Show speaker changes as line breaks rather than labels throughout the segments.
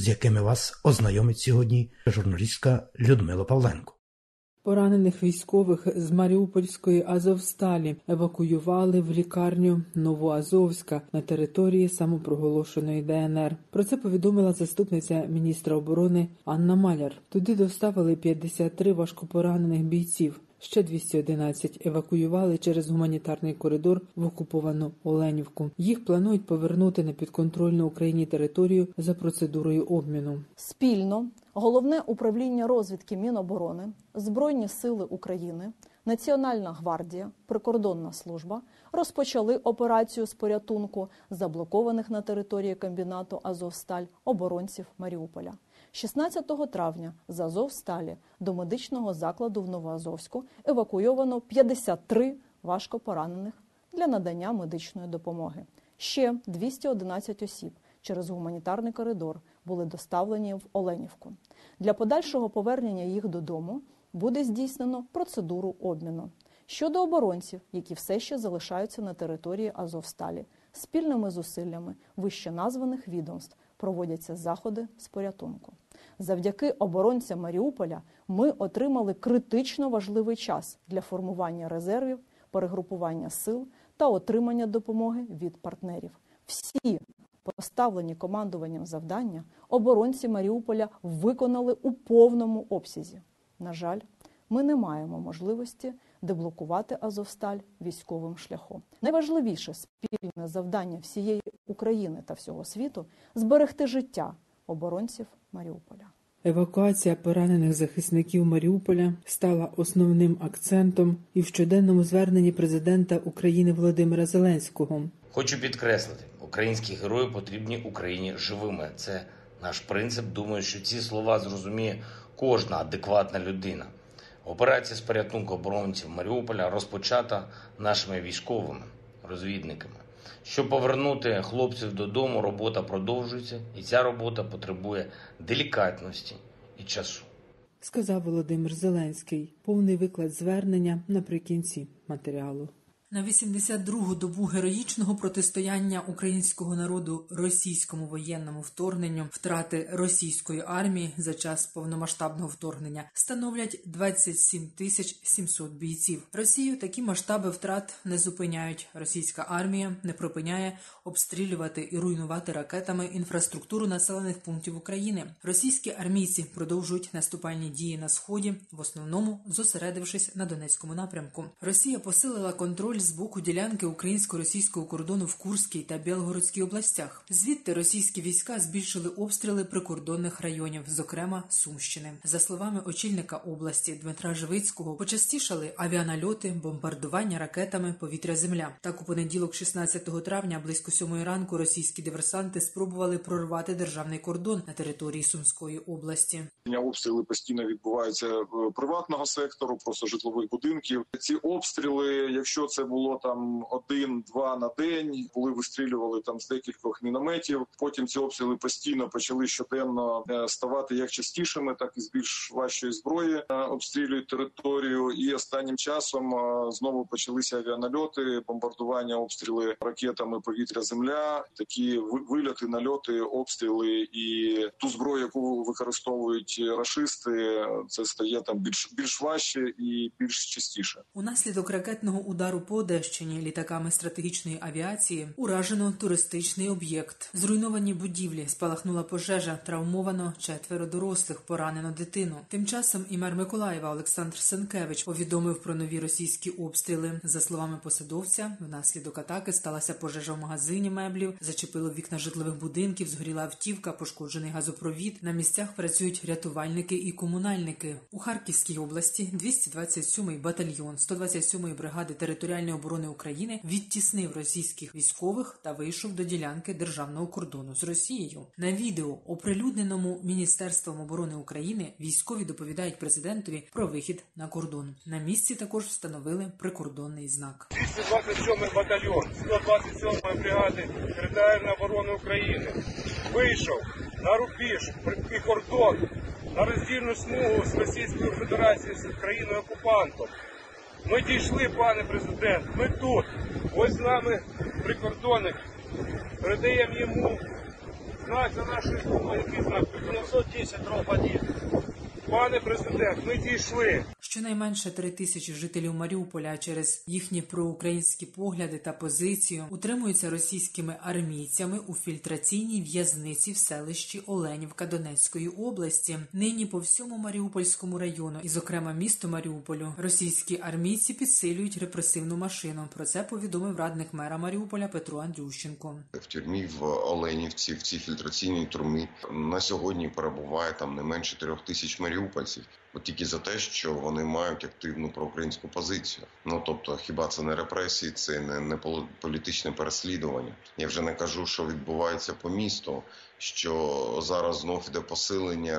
з якими вас ознайомить сьогодні журналістка Людмила Павленко.
Поранених військових з Маріупольської Азовсталі евакуювали в лікарню Новоазовська на території самопроголошеної ДНР. Про це повідомила заступниця міністра оборони Анна Маляр. Туди доставили 53 важкопоранених бійців. Ще 211 евакуювали через гуманітарний коридор в окуповану Оленівку. Їх планують повернути на підконтрольну Україні територію за процедурою обміну.
Спільно головне управління розвідки Міноборони, Збройні Сили України, Національна гвардія, прикордонна служба розпочали операцію з порятунку заблокованих на території комбінату Азовсталь оборонців Маріуполя. 16 травня з Азовсталі до медичного закладу в Новоазовську евакуйовано 53 важкопоранених для надання медичної допомоги. Ще 211 осіб через гуманітарний коридор були доставлені в Оленівку. Для подальшого повернення їх додому буде здійснено процедуру обміну. Щодо оборонців, які все ще залишаються на території Азовсталі, спільними зусиллями вище названих відомств проводяться заходи з порятунку. Завдяки оборонцям Маріуполя ми отримали критично важливий час для формування резервів, перегрупування сил та отримання допомоги від партнерів. Всі поставлені командуванням завдання оборонці Маріуполя виконали у повному обсязі. На жаль, ми не маємо можливості деблокувати Азовсталь військовим шляхом. Найважливіше спільне завдання всієї України та всього світу зберегти життя оборонців Маріуполя.
Евакуація поранених захисників Маріуполя стала основним акцентом і в щоденному зверненні президента України Володимира Зеленського.
Хочу підкреслити, українські герої потрібні Україні живими. Це наш принцип. Думаю, що ці слова зрозуміє кожна адекватна людина. Операція з порятунку оборонців Маріуполя розпочата нашими військовими розвідниками. Щоб повернути хлопців додому, робота продовжується, і ця робота потребує делікатності і часу.
Сказав Володимир Зеленський. Повний виклад звернення наприкінці матеріалу. На 82-гу добу героїчного протистояння українського народу російському воєнному вторгненню втрати російської армії за час повномасштабного вторгнення становлять 27 тисяч 700 бійців. Росію такі масштаби втрат не зупиняють. Російська армія не припиняє обстрілювати і руйнувати ракетами інфраструктуру населених пунктів України. Російські армійці продовжують наступальні дії на сході, в основному зосередившись на Донецькому напрямку. Росія посилила контроль з боку ділянки українсько-російського кордону в Курській та Білгородській областях. Звідти російські війська збільшили обстріли прикордонних районів, зокрема Сумщини. За словами очільника області Дмитра Живицького, почастішали авіанальоти, бомбардування ракетами повітря-земля. Так у понеділок, 16 травня, близько сьомої ранку, російські диверсанти спробували прорвати державний кордон на території Сумської області.
Обстріли постійно відбуваються приватного сектору, просто житлових будинків. Ці обстріли, якщо це було там один-два на день, коли вистрілювали там з декількох мінометів. Потім ці обстріли постійно почали щоденно ставати як частішими, так і з більш важчої зброї обстрілюють територію. І останнім часом знову почалися авіанальоти, бомбардування, обстріли ракетами повітря-земля, такі вильоти, нальоти, обстріли і ту зброю, яку використовують рашисти, це стає там більш більш важче і більш частіше.
Унаслідок ракетного удару по Одещині літаками стратегічної авіації уражено туристичний об'єкт. Зруйновані будівлі спалахнула пожежа, травмовано четверо дорослих, поранено дитину. Тим часом і мер Миколаєва Олександр Сенкевич повідомив про нові російські обстріли. За словами посадовця, внаслідок атаки сталася пожежа в магазині меблів, зачепило вікна житлових будинків, згоріла автівка, пошкоджений газопровід. На місцях працюють рятувальники і комунальники у Харківській області. 227-й батальйон 127-ї бригади територіальної територіальної оборони України відтіснив російських військових та вийшов до ділянки державного кордону з Росією. На відео, оприлюдненому Міністерством оборони України, військові доповідають президентові про вихід на кордон. На місці також встановили прикордонний знак.
227 батальйон 127 бригади територіальної оборони України вийшов на рубіж і кордон на роздільну смугу з Російською Федерацією з країною окупантом. Ми дійшли, пане президент. Ми тут. Ось з нами прикордонник. Передаємо йому знак за нашою службою, який знак 910 дроб 1. Пане президент, ми дійшли.
Щонайменше три тисячі жителів Маріуполя через їхні проукраїнські погляди та позицію утримуються російськими армійцями у фільтраційній в'язниці в селищі Оленівка Донецької області. Нині по всьому Маріупольському району, і, зокрема, місто Маріуполю, російські армійці підсилюють репресивну машину. Про це повідомив радник мера Маріуполя Петро Андрющенко.
В тюрмі в Оленівці в цій фільтраційній тюрмі на сьогодні перебуває там не менше трьох тисяч маріупольців. От тільки за те, що вони мають активну проукраїнську позицію. Ну тобто, хіба це не репресії, це не, не політичне переслідування. Я вже не кажу, що відбувається по місту. Що зараз знов іде посилення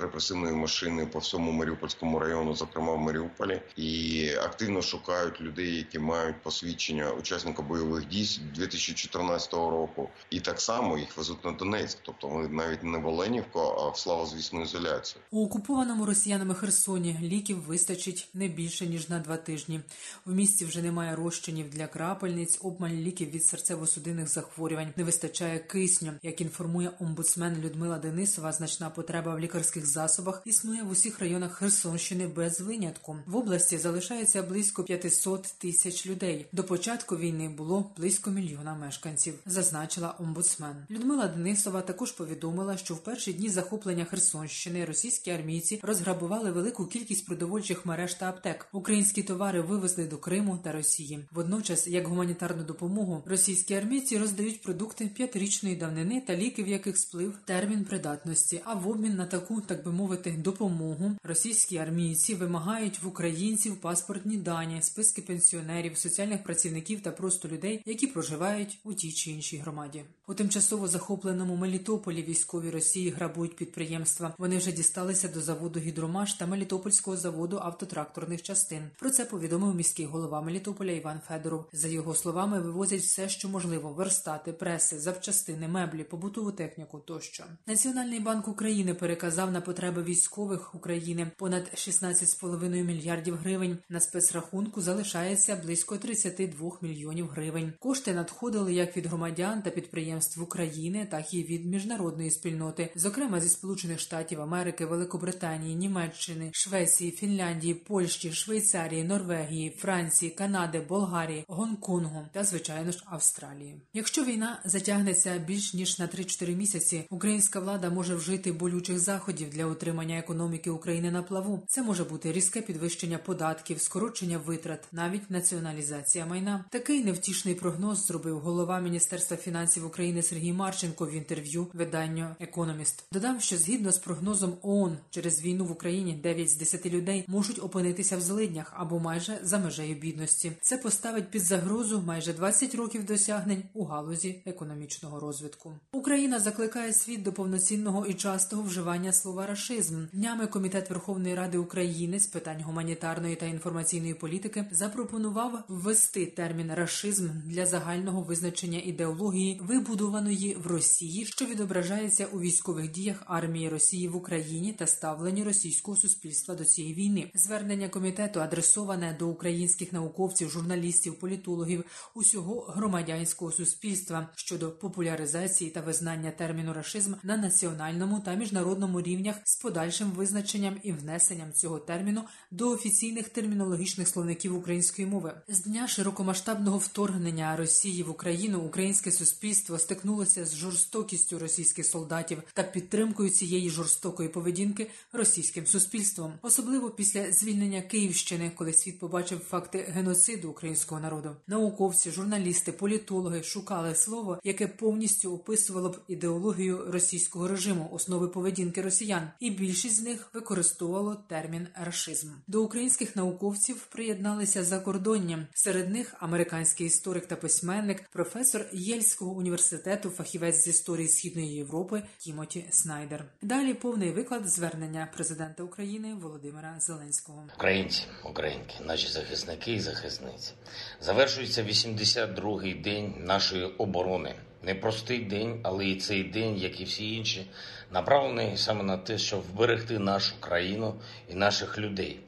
репресивної машини по всьому Маріупольському району, зокрема в Маріуполі, і активно шукають людей, які мають посвідчення учасника бойових дій 2014 року, і так само їх везуть на Донецьк. Тобто вони навіть не в Оленівку, а в славозвісну ізоляцію.
У окупованому росіянами Херсоні ліків вистачить не більше ніж на два тижні. В місті вже немає розчинів для крапельниць, обмаль ліків від серцево-судинних захворювань. Не вистачає кисню, як інформує омбудсмен Людмила Денисова. Значна потреба в лікарських засобах існує в усіх районах Херсонщини без винятку. В області залишається близько 500 тисяч людей. До початку війни було близько мільйона мешканців, зазначила омбудсмен. Людмила Денисова також повідомила, що в перші дні захоплення Херсонщини російські армійці розграбували велику кількість продовольчих мереж та аптек. Українські товари вивезли до Криму та Росії. Водночас, як гуманітарну допомогу, російські армійці роздають продукти п'ятирічної давнини та ліки, в яких сплив термін придатності. А в обмін на таку, так би мовити, допомогу російські армійці вимагають в українців паспортні дані, списки пенсіонерів, соціальних працівників та просто людей, які проживають у тій чи іншій громаді. У тимчасово захопленому Мелітополі військові Росії грабують підприємства. Вони вже дісталися до заводу гідромаш та Мелітопольського заводу автотракторних частин. Про це повідомив міський голова Мелітополя Іван Федоров. За його словами, вивозять все, що можливо: верстати, преси, запчастини, меблі, побутову техніку тощо. Національний банк України переказав на потреби військових України понад 16,5 мільярдів гривень. На спецрахунку залишається близько 32 мільйонів гривень. Кошти надходили як від громадян та підприємств України, так і від міжнародної спільноти, зокрема зі Сполучених Штатів Америки, Великобританії, Німеччини, Швеції, Фінляндії, Польщі, Швейцарії, Норвегії, Франції, Канади, Болгарії, Гонконгу та звичайно ж Австралії. Якщо війна затягнеться більш ніж на 3-4 місяці, українська влада може вжити болючих заходів для утримання економіки України на плаву. Це може бути різке підвищення податків, скорочення витрат, навіть націоналізація майна. Такий невтішний прогноз зробив голова Міністерства фінансів України Сергій Марченко в інтерв'ю виданню Економіст. Додам, що згідно з прогнозом ООН, через війну в Україні 9 з 10 людей можуть опинитися в злиднях або майже за межею бідності. Це поставить під загрозу майже 20 років досягнень у галузі економічного розвитку. Україна закликає світ до повноцінного і частого вживання слова рашизм. Днями комітет Верховної Ради України з питань гуманітарної та інформаційної політики запропонував ввести термін рашизм для загального визначення ідеології, вибудованої в Росії, що відображається у військових діях армії Росії в Україні та ставленні російського суспільства до цієї війни. Звернення комітету адресоване до українських науковців, журналістів, політологів, усього громадянського суспільства щодо популяризації та визнання терміну рашизм на національному та міжнародному рівнях з подальшим визначенням і внесенням цього терміну до офіційних термінологічних словників української мови. З дня широкомасштабного вторгнення Росії в Україну українське суспільство стикнулося з жорстокістю російських солдатів та підтримкою цієї жорстокої поведінки російським суспільством, особливо після звільнення Київщини, коли світ побачив факти геноциду українського народу, науковці, журналісти, політологи шукали слово, яке повністю описувало б ідеологію російського режиму, основи поведінки росіян, і більшість з них використовувало термін рашизм. До українських науковців приєдналися закордоння. Серед них американський історик та письменник, професор Єльського університету, фахівець з історії східної Європи Тімоті Снайдер. Далі повний виклад звернення президента України Володимира Зеленського.
Українці, українки, наші захисники і захисниці. Завершується 82-й день нашої оборони. Непростий день, але і цей день, як і всі інші, направлений саме на те, щоб вберегти нашу країну і наших людей.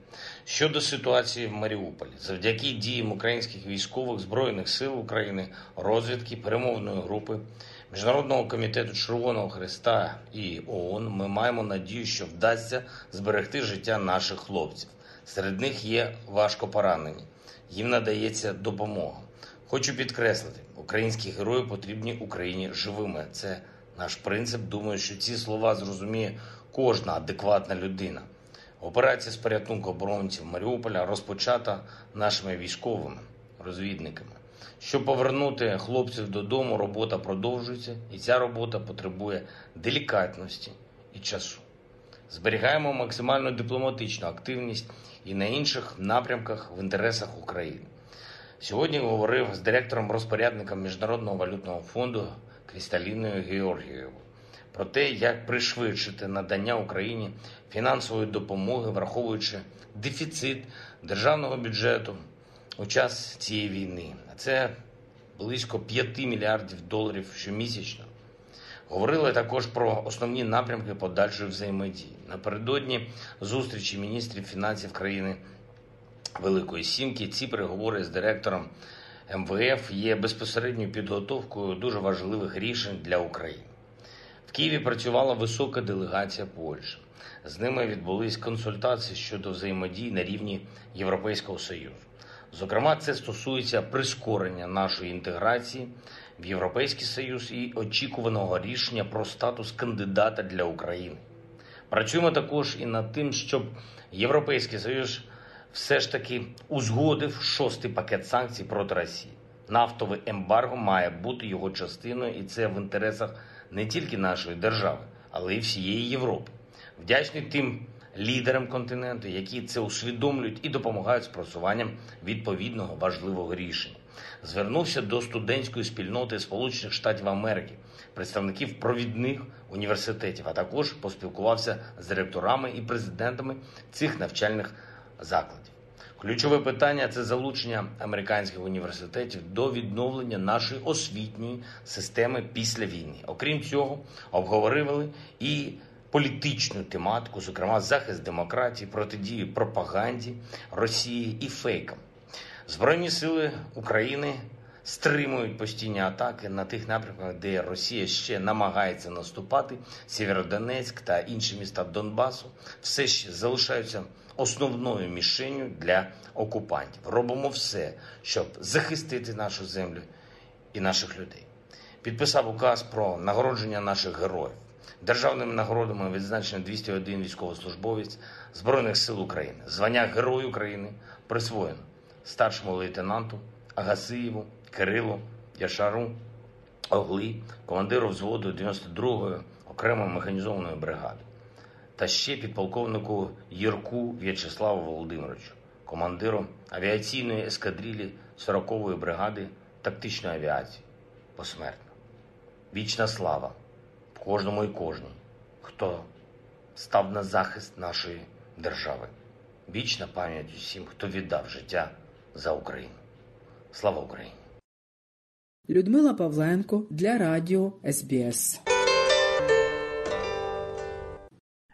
Щодо ситуації в Маріуполі, завдяки діям українських військових збройних сил України, розвідки перемовної групи. Міжнародного комітету Червоного Христа і ООН ми маємо надію, що вдасться зберегти життя наших хлопців. Серед них є важко поранені. Їм надається допомога. Хочу підкреслити, українські герої потрібні Україні живими. Це наш принцип. Думаю, що ці слова зрозуміє кожна адекватна людина. Операція з порятунку оборонців Маріуполя розпочата нашими військовими розвідниками. Щоб повернути хлопців додому, робота продовжується, і ця робота потребує делікатності і часу. Зберігаємо максимальну дипломатичну активність і на інших напрямках в інтересах України. Сьогодні говорив з директором розпорядником Міжнародного валютного фонду Крісталіною Георгієвою про те, як пришвидшити надання Україні фінансової допомоги, враховуючи дефіцит державного бюджету у час цієї війни. А це близько 5 мільярдів доларів щомісячно. Говорили також про основні напрямки подальшої взаємодії. Напередодні зустрічі міністрів фінансів країни Великої Сімки. Ці переговори з директором МВФ є безпосередньою підготовкою дуже важливих рішень для України. Києві працювала висока делегація Польщі. З ними відбулись консультації щодо взаємодії на рівні Європейського Союзу. Зокрема, це стосується прискорення нашої інтеграції в Європейський Союз і очікуваного рішення про статус кандидата для України. Працюємо також і над тим, щоб Європейський Союз все ж таки узгодив шостий пакет санкцій проти Росії. Нафтове ембарго має бути його частиною, і це в інтересах не тільки нашої держави, але й всієї Європи. Вдячний тим лідерам континенту, які це усвідомлюють і допомагають з просуванням відповідного важливого рішення. Звернувся до студентської спільноти Сполучених Штатів Америки, представників провідних університетів, а також поспілкувався з директорами і президентами цих навчальних закладів. Ключове питання це залучення американських університетів до відновлення нашої освітньої системи після війни. Окрім цього, обговорювали і політичну тематику, зокрема захист демократії, протидії пропаганді Росії і фейкам. Збройні сили України стримують постійні атаки на тих напрямках, де Росія ще намагається наступати. Сєвєродонецьк та інші міста Донбасу все ще залишаються основною мішенню для окупантів. Робимо все, щоб захистити нашу землю і наших людей. Підписав указ про нагородження наших героїв. Державними нагородами відзначено 201 військовослужбовець Збройних сил України. Звання Герой України присвоєно старшому лейтенанту Агасиєву, Кирилу, Яшару, Огли, командиру взводу 92-ї окремої механізованої бригади та ще підполковнику Єрку В'ячеславу Володимировичу, командиру авіаційної ескадрилі 40-ї бригади тактичної авіації. Посмертно. Вічна слава кожному і кожній, хто став на захист нашої держави. Вічна пам'ять усім, хто віддав життя за Україну. Слава Україні!
Людмила Павленко для Радіо СБС.